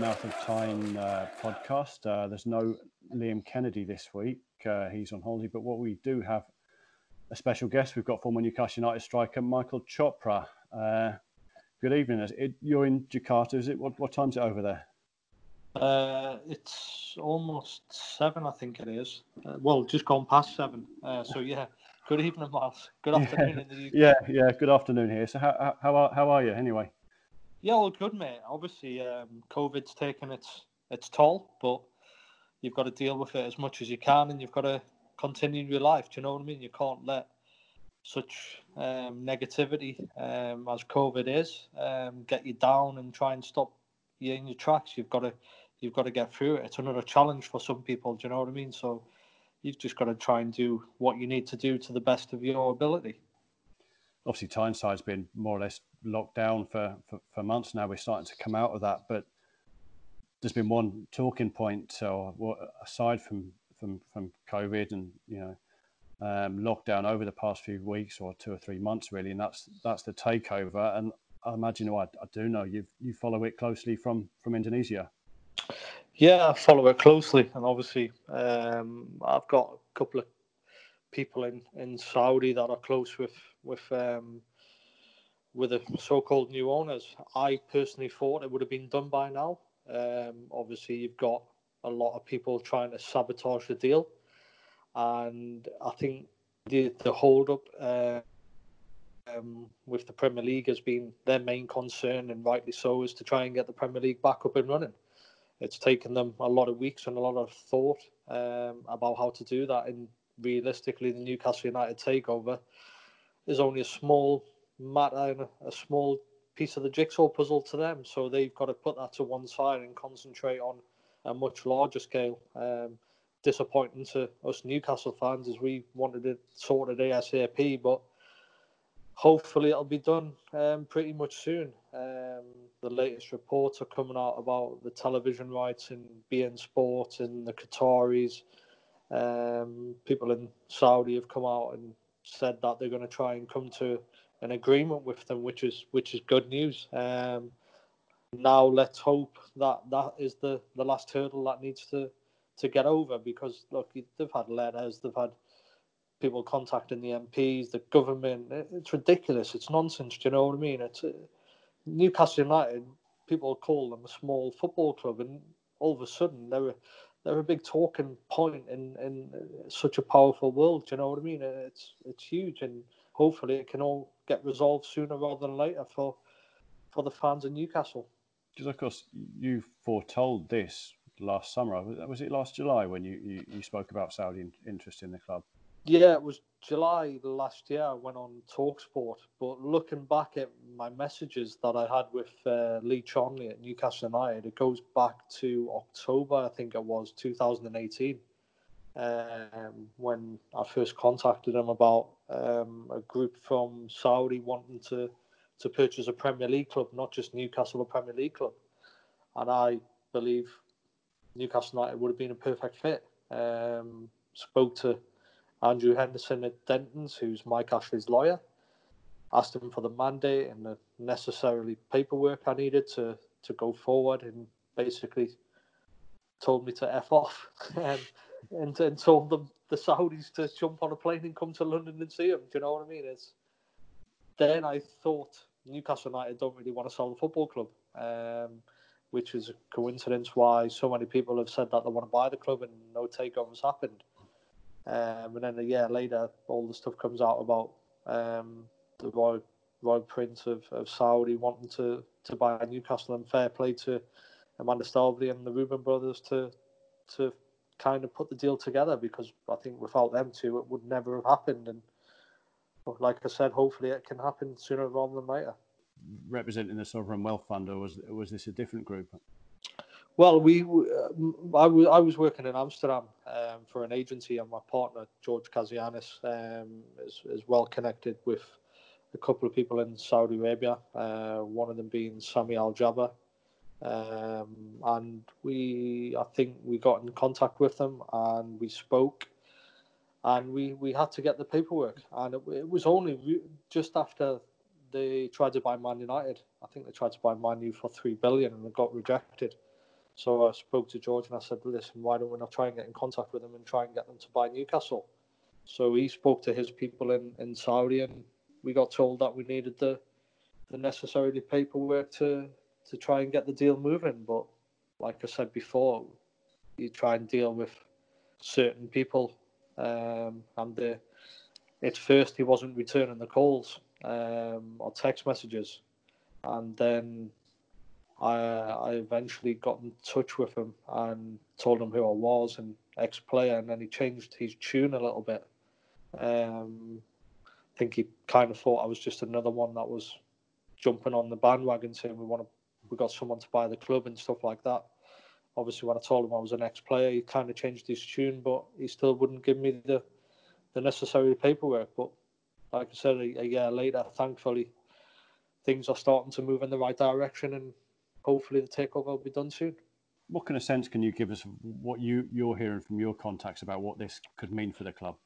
Mouth of Tyne uh, podcast. Uh, there's no Liam Kennedy this week. Uh, he's on holiday, but what we do have a special guest. We've got former Newcastle United striker Michael Chopra. Uh, good evening. It, you're in Jakarta, is it? What, what time's it over there? Uh, it's almost seven, I think it is. Uh, well, just gone past seven. so yeah, good evening, Miles. Good afternoon yeah. in the UK. Yeah, yeah. Good afternoon here. So how how are, how are you anyway? Yeah, all good, mate. Obviously, um, COVID's taken its its toll, but you've got to deal with it as much as you can, and you've got to continue your life. Do you know what I mean? You can't let such um, negativity um, as COVID is um, get you down and try and stop you in your tracks. You've got to you've got to get through it. It's another challenge for some people. Do you know what I mean? So you've just got to try and do what you need to do to the best of your ability obviously Tyneside been more or less locked down for, for, for, months now. We're starting to come out of that, but there's been one talking point. So aside from from from COVID and you know um, lockdown over the past few weeks or two or three months really, and that's that's the takeover. And I imagine, well, I, I do know you you follow it closely from from Indonesia. Yeah, I follow it closely, and obviously um, I've got a couple of people in, in Saudi that are close with with um, with the so-called new owners. I personally thought it would have been done by now. Um, obviously, you've got a lot of people trying to sabotage the deal, and I think the the hold up uh, um, with the Premier League has been their main concern, and rightly so, is to try and get the Premier League back up and running. It's taken them a lot of weeks and a lot of thought um, about how to do that, and realistically, the Newcastle United takeover is only a small matter a small piece of the jigsaw puzzle to them. So they've got to put that to one side and concentrate on a much larger scale. Um, disappointing to us Newcastle fans as we wanted it sorted ASAP, but hopefully it'll be done um, pretty much soon. Um, the latest reports are coming out about the television rights in beIN Sport and the Qataris um, people in Saudi have come out and said that they're going to try and come to an agreement with them, which is which is good news. Um, now let's hope that that is the, the last hurdle that needs to, to get over because look, they've had letters, they've had people contacting the MPs, the government. It's ridiculous. It's nonsense. Do you know what I mean? It's uh, Newcastle United. People call them a small football club, and all of a sudden they're they're a big talking point in in such a powerful world. Do you know what I mean? It's it's huge, and hopefully it can all get resolved sooner rather than later for for the fans in Newcastle. Because of course you foretold this last summer. Was it last July when you, you, you spoke about Saudi interest in the club? Yeah, it was July last year. I went on Talksport. But looking back at my messages that I had with uh, Lee Charnley at Newcastle United, it goes back to October, I think it was 2018, um, when I first contacted him about um, a group from Saudi wanting to to purchase a Premier League club, not just Newcastle, a Premier League club. And I believe Newcastle United would have been a perfect fit. Um, spoke to Andrew Henderson at Denton's, who's Mike Ashley's lawyer. Asked him for the mandate and the necessarily paperwork I needed to, to go forward, and basically told me to f off, and, and told them the Saudis to jump on a plane and come to London and see him. Do you know what I mean? It's then I thought Newcastle United don't really want to sell the football club, um, which is a coincidence why so many people have said that they want to buy the club and no takeovers happened. Um, and then a year later, all the stuff comes out about um, the Royal, Royal Prince of, of Saudi wanting to, to buy Newcastle and fair play to Amanda Staveley and the Reuben brothers to to kind of put the deal together because I think without them two, it would never have happened. And like I said, hopefully it can happen sooner rather than later. Representing the Sovereign Wealth Fund, or was was this a different group? Well, we, uh, I was I was working in Amsterdam um, for an agency, and my partner George Kazianis um, is is well connected with a couple of people in Saudi Arabia. Uh, one of them being Sami Al Jaber, um, and we I think we got in contact with them and we spoke, and we we had to get the paperwork, and it, it was only re- just after they tried to buy Man United. I think they tried to buy Man U for three billion and they got rejected. So I spoke to George and I said, "Listen, why don't we not try and get in contact with them and try and get them to buy Newcastle?" So he spoke to his people in, in Saudi, and we got told that we needed the the necessary paperwork to to try and get the deal moving. But like I said before, you try and deal with certain people, um, and the, at first he wasn't returning the calls um, or text messages, and then I I eventually got in touch with him and told him who I was and ex player, and then he changed his tune a little bit. Um, I think he kind of thought I was just another one that was jumping on the bandwagon saying we want to we got someone to buy the club and stuff like that. Obviously, when I told him I was an ex-player, he kind of changed his tune, but he still wouldn't give me the the necessary paperwork. But like I said, a, a year later, thankfully, things are starting to move in the right direction, and hopefully, the takeover will be done soon. What kind of sense can you give us of what you you're hearing from your contacts about what this could mean for the club?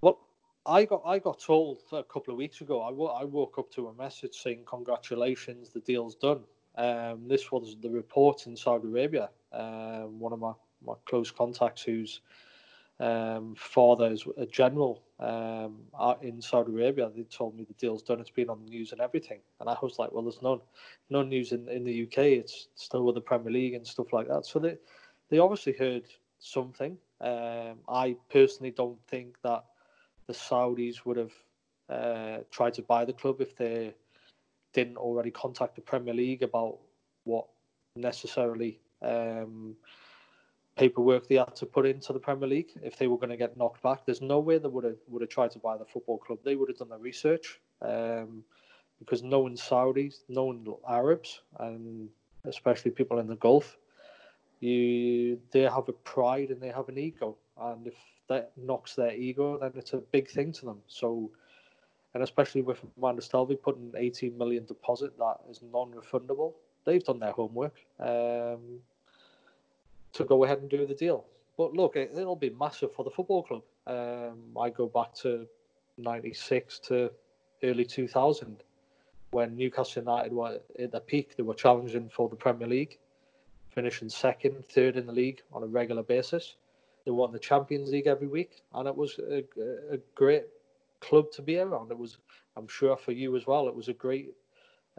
Well, I got I got told a couple of weeks ago. I, w- I woke up to a message saying congratulations, the deal's done. Um, this was the report in Saudi Arabia. Um, one of my, my close contacts, whose um, father is a general um, in Saudi Arabia, they told me the deal's done. It's been on the news and everything. And I was like, well, there's no no news in, in the UK. It's still with the Premier League and stuff like that. So they they obviously heard something. Um, I personally don't think that the Saudis would have uh, tried to buy the club if they didn't already contact the Premier League about what necessarily um, paperwork they had to put into the Premier League if they were going to get knocked back. There's no way they would have would have tried to buy the football club. They would have done the research um, because knowing Saudis, knowing Arabs, and especially people in the Gulf, you they have a pride and they have an ego, and if that knocks their ego, then it's a big thing to them. So, and especially with Amanda Staveley putting 18 million deposit that is non-refundable, they've done their homework um, to go ahead and do the deal. But look, it, will be massive for the football club. Um, I go back to 96 to early 2000 when Newcastle United were at the peak. They were challenging for the Premier League, finishing second, third in the league on a regular basis. They won the Champions League every week, and it was a, a great club to be around. It was, I'm sure, for you as well. It was a great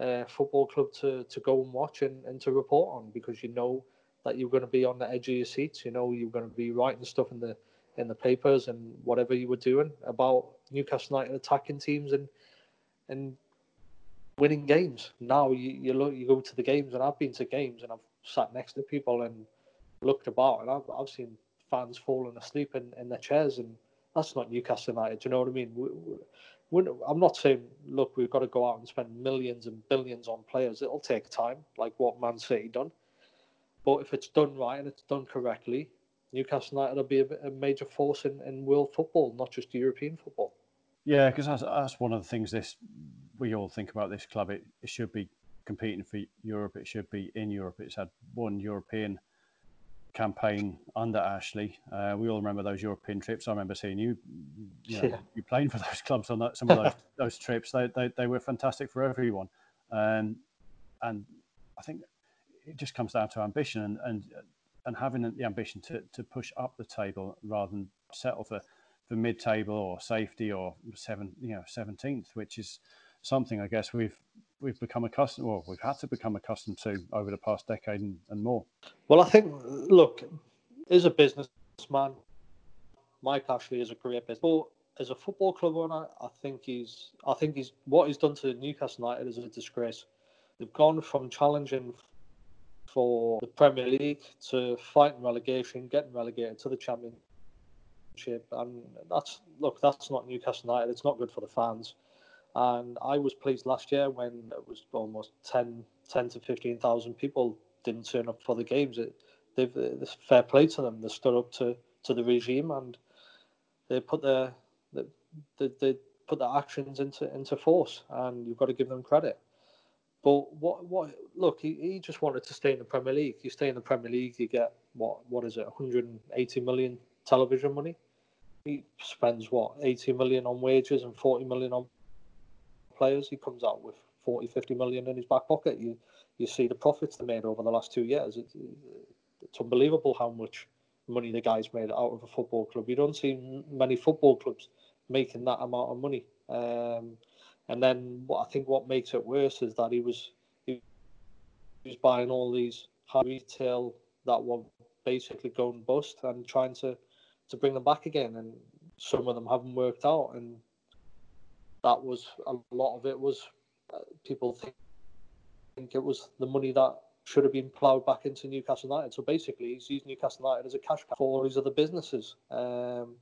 uh, football club to, to go and watch and, and to report on because you know that you're going to be on the edge of your seats. You know you're going to be writing stuff in the in the papers and whatever you were doing about Newcastle United attacking teams and and winning games. Now you you look you go to the games and I've been to games and I've sat next to people and looked about and I've I've seen fans falling asleep in, in their chairs, and that's not Newcastle United. Do you know what I mean? We, we, I'm not saying, look, we've got to go out and spend millions and billions on players. It'll take time, like what Man City done. But if it's done right and it's done correctly, Newcastle United will be a, a major force in, in world football, not just European football. Yeah, because that's, that's one of the things this we all think about this club. It, it should be competing for Europe. It should be in Europe. It's had one European campaign under Ashley. Uh, we all remember those European trips. I remember seeing you, you, know, yeah. you playing for those clubs on that, some of those, those trips. They, they, they were fantastic for everyone. Um, and I think it just comes down to ambition and, and, and having the ambition to, to push up the table rather than settle for, for mid table or safety or seven, you know, 17th, which is something I guess we've we've become accustomed, or we've had to become accustomed to over the past decade and, and more. Well, I think, look, as a businessman, Mike Ashley is a great business. But as a football club owner, I think he's, I think he's what he's done to Newcastle United is a disgrace. They've gone from challenging for the Premier League to fighting relegation, getting relegated to the Championship, and that's look, that's not Newcastle United. It's not good for the fans. And I was pleased last year when it was almost 10, 10 to 15,000 people didn't turn up for the games. It, they've it's fair play to them. They stood up to, to the regime and they put their they, they, they put their actions into into force, and you've got to give them credit. But what what look, he, he just wanted to stay in the Premier League. You stay in the Premier League, you get what what is it, 180 million television money. He spends what 80 million on wages and 40 million on players. He comes out with 40, 50 million in his back pocket. You you see the profits they made over the last two years. It's, it's unbelievable how much money the guys made out of a football club. You don't see many football clubs making that amount of money. Um, and then what I think what makes it worse is that he was he was buying all these high retail that were basically going bust and trying to to bring them back again. And some of them haven't worked out. And that was a lot of it was uh, people think, think it was the money that should have been ploughed back into Newcastle United. So basically, he's used Newcastle United as a cash cow for all his other businesses. Um,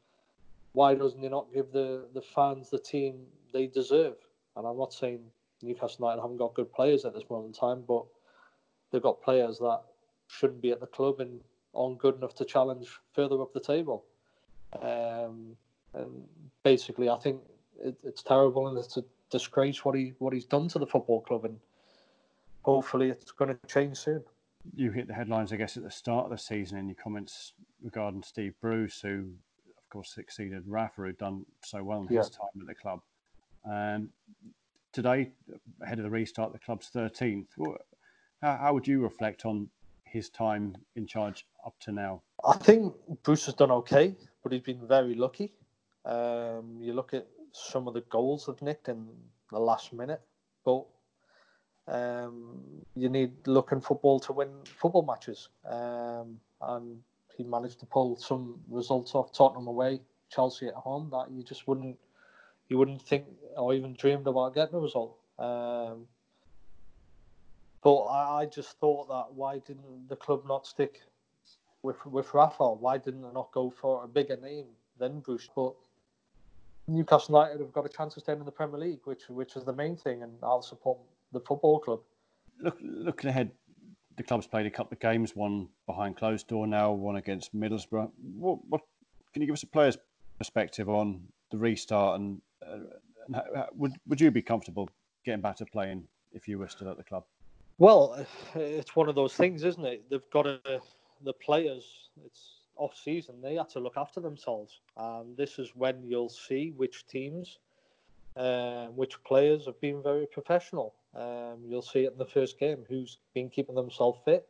why doesn't he not give the, the fans the team they deserve? And I'm not saying Newcastle United haven't got good players at this moment in time, but they've got players that shouldn't be at the club and aren't good enough to challenge further up the table. Um, and basically, I think it, it's terrible and it's a disgrace what he what he's done to the football club, and hopefully it's going to change soon. You hit the headlines, I guess, at the start of the season in your comments regarding Steve Bruce, who, of course, succeeded Rafa, who'd done so well in his time at the club. And today, ahead of the restart, the club's 13th. How, how would you reflect on his time in charge up to now? I think Bruce has done okay, but he's been very lucky. Um, you look at some of the goals they've nicked in the last minute, but um, you need looking football to win football matches. Um, and he managed to pull some results off Tottenham away, Chelsea at home that you just wouldn't you wouldn't think or even dreamed about getting a result. Um, but I, I, just thought that why didn't the club not stick with with Rafa? Why didn't they not go for a bigger name than Bruce? But Newcastle United have got a chance of staying in the Premier League, which which is the main thing, and I'll support the football club. Look, looking ahead, the club's played a couple of games, one behind closed door now, one against Middlesbrough. What, what can you give us a player's perspective on the restart, and, uh, and how, would would you be comfortable getting back to playing if you were still at the club? Well, it's one of those things, isn't it? They've got to, the players. It's off season, they had to look after themselves. And this is when you'll see which teams, uh, which players have been very professional. Um, you'll see it in the first game who's been keeping themselves fit.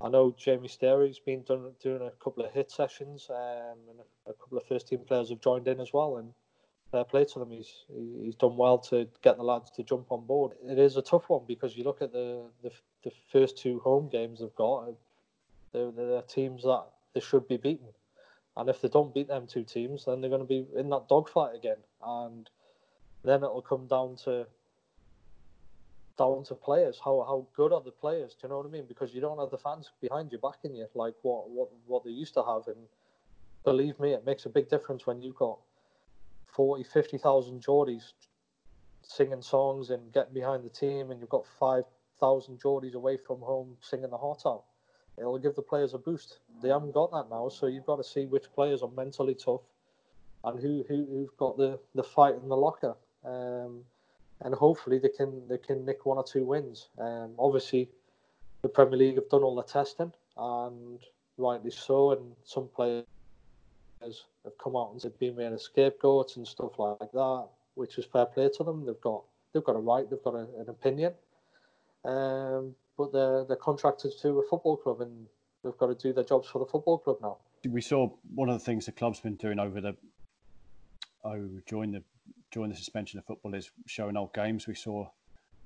I know Jamie Sterry's been done, doing a couple of hit sessions, um, and a, a, couple of first team players have joined in as well. And fair play to them, he's he's done well to get the lads to jump on board. It is a tough one because you look at the the, the first two home games they've got. They're, they're teams that they should be beaten. And if they don't beat them two teams, then they're going to be in that dogfight again. And then it'll come down to down to players. How how good are the players? Do you know what I mean? Because you don't have the fans behind you backing you like what what what they used to have. And believe me, it makes a big difference when you've got 40, 50,000 Geordies singing songs and getting behind the team, and you've got 5,000 Geordies away from home singing the heart out it'll give the players a boost. They haven't got that now, so you've got to see which players are mentally tough and who, who who've got the, the fight in the locker. Um, and hopefully they can they can nick one or two wins. Um, obviously, the Premier League have done all the testing, and rightly so. And some players have come out and said being made a scapegoats and stuff like that, which is fair play to them. They've got they've got a right, they've got a, an opinion. Um, but they're they're contracted to a football club and they've got to do their jobs for the football club now. We saw one of the things the club's been doing over the oh during the during the suspension of football is showing old games. We saw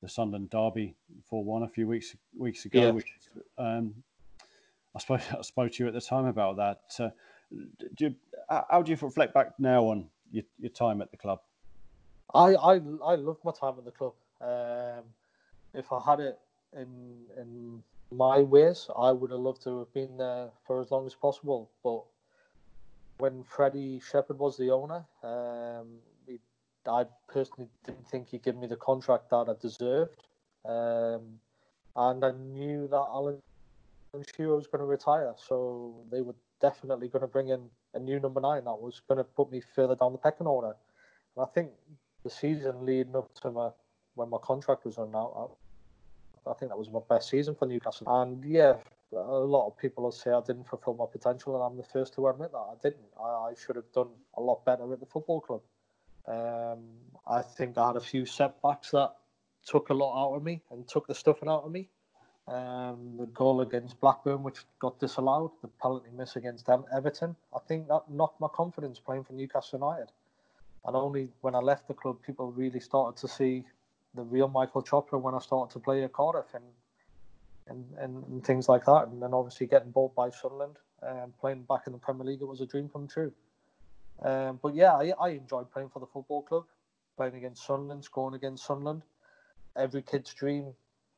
the Sunderland derby four one a few weeks weeks ago, yeah. which um, I spoke I spoke to you at the time about that. Uh, do you, how do you reflect back now on your, your time at the club? I I I love my time at the club. Um, if I had it in in my ways, I would have loved to have been there for as long as possible. But when Freddie Shepherd was the owner, um, he, I personally didn't think he'd give me the contract that I deserved. Um, and I knew that Alan Shearer was going to retire, so they were definitely going to bring in a new number nine that was going to put me further down the pecking order. And I think the season leading up to my when my contract was run out, I think that was my best season for Newcastle. And yeah, a lot of people will say I didn't fulfil my potential, and I'm the first to admit that I didn't. I, I should have done a lot better at the football club. Um, I think I had a few setbacks that took a lot out of me and took the stuffing out of me. Um, the goal against Blackburn, which got disallowed, the penalty miss against Everton, I think that knocked my confidence playing for Newcastle United. And only when I left the club, people really started to see the real Michael Chopra when I started to play at Cardiff and and, and, and things like that. And then obviously getting bought by Sunderland and um, playing back in the Premier League, it was a dream come true. Um, but yeah, I, I enjoyed playing for the football club, playing against Sunderland, scoring against Sunderland. Every kid's dream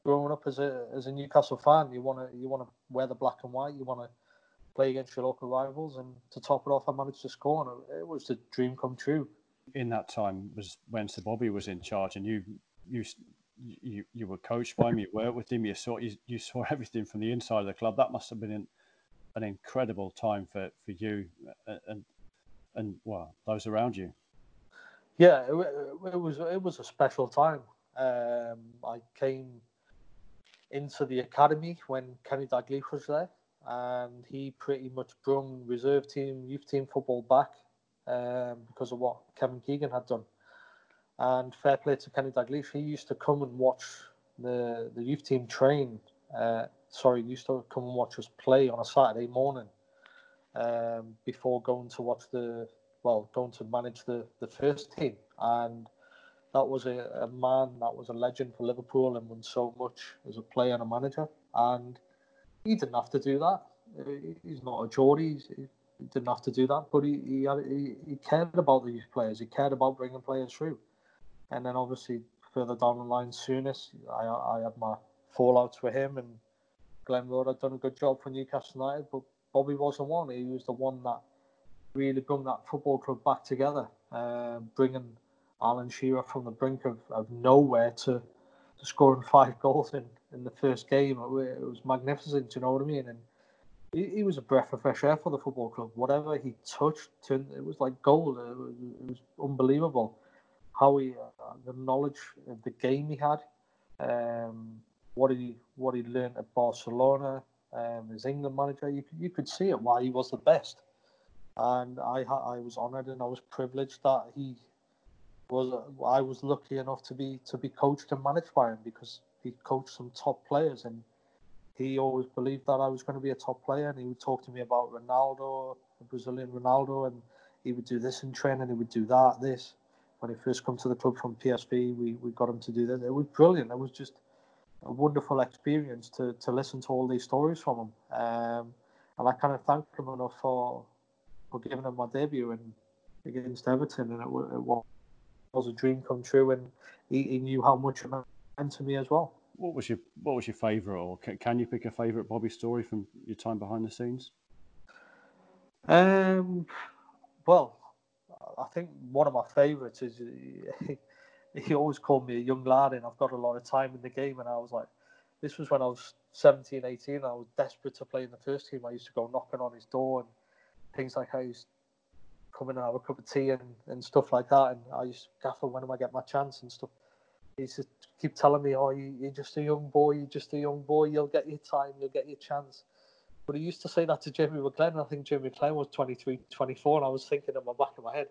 growing up as a as a Newcastle fan, you want to you want to wear the black and white, you want to play against your local rivals, and to top it off, I managed to score, and it was the dream come true. In that time was when Sir Bobby was in charge, and you you you you were coached by him, you worked with him, you saw you, you saw everything from the inside of the club. That must have been an, an incredible time for, for you and and well those around you. Yeah, it, it was it was a special time. Um, I came into the academy when Kenny Dalglish was there, and he pretty much brought reserve team, youth team football back um, because of what Kevin Keegan had done. And fair play to Kenny Dalglish, he used to come and watch the the youth team train. Uh, sorry, he used to come and watch us play on a Saturday morning um, before going to watch the well, going to manage the the first team. And that was a, a man that was a legend for Liverpool and won so much as a player and a manager. And he didn't have to do that. He's not a Geordie. He didn't have to do that, but he he, had, he, he cared about the youth players. He cared about bringing players through. And then obviously further down the line, Souness, I, I had my fallouts with him, and Glenn Roeder had done a good job for Newcastle United, but Bobby wasn't one. He was the one that really brought that football club back together, uh, bringing Alan Shearer from the brink of, of nowhere to, to scoring five goals in, in the first game. It was magnificent, you know what I mean? And he, he was a breath of fresh air for the football club. Whatever he touched, turned, it was like gold. It was, it was unbelievable how he uh, the knowledge of the game he had, um, what he what he learned at Barcelona, um, as England manager. You could, you could see it why he was the best, and I I was honoured and I was privileged that he was I was lucky enough to be to be coached and managed by him because he coached some top players and he always believed that I was going to be a top player and he would talk to me about Ronaldo, the Brazilian Ronaldo, and he would do this in training, he would do that, this when he first come to the club from PSV, we, we got him to do that. It was brilliant. It was just a wonderful experience to, to listen to all these stories from him. Um, and I kind of thank him enough for for giving him my debut and against Everton, and it, it was a dream come true. And he, he knew how much it meant to me as well. What was your What was your favourite, or can, can you pick a favourite Bobby story from your time behind the scenes? Um, well, I think one of my favourites is he, he always called me a young lad, and I've got a lot of time in the game. And I was like, this was when I was 17, 18. I was desperate to play in the first team. I used to go knocking on his door and things like I used to come in and have a cup of tea and, and stuff like that. And I used to gaffer when am I get my chance and stuff. He used to keep telling me, "Oh, you, you're just a young boy. You're just a young boy. You'll get your time. You'll get your chance." But he used to say that to Jamie McClen. I think Jamie McClen was 23, 24, and I was thinking in my back of my head,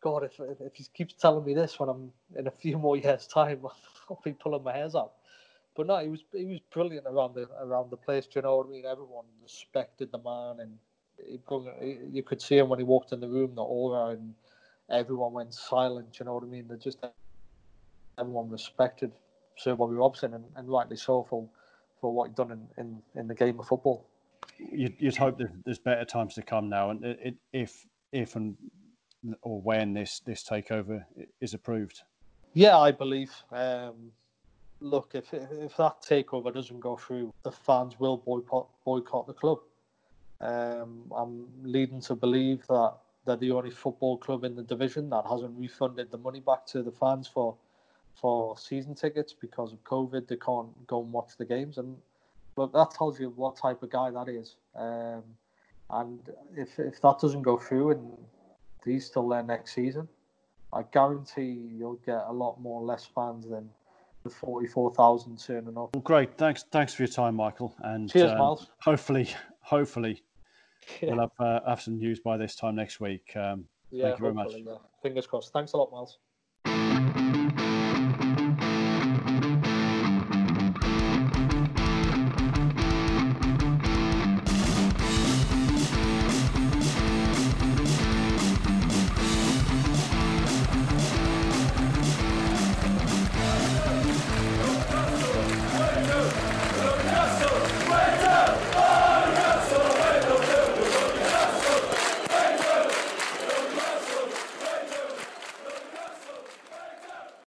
God, if, if he keeps telling me this when I'm in a few more years' time, I'll be pulling my hairs out. But no, he was he was brilliant around the around the place. Do you know what I mean? Everyone respected the man, and he, you could see him when he walked in the room, the aura, and everyone went silent. Do You know what I mean? They just everyone respected Sir Bobby Robson, and, and rightly so for for what he'd done in, in, in the game of football you'd, you'd hope there's better times to come now, and it, if if and or when this this takeover is approved. Yeah, I believe. Um, look, if if that takeover doesn't go through, the fans will boycott boycott the club. Um, I'm leading to believe that they're the only football club in the division that hasn't refunded the money back to the fans for for season tickets because of COVID. They can't go and watch the games, and but that tells you what type of guy that is. Um, and if if that doesn't go through and he's still there next season, I guarantee you'll get a lot more less fans than the forty-four thousand turning up. Well, great. Thanks. Thanks for your time, Michael. And cheers, um, Miles. Hopefully, hopefully, yeah. we'll have uh, have some news by this time next week. Um, yeah, thank you very much. Yeah. Fingers crossed. Thanks a lot, Miles.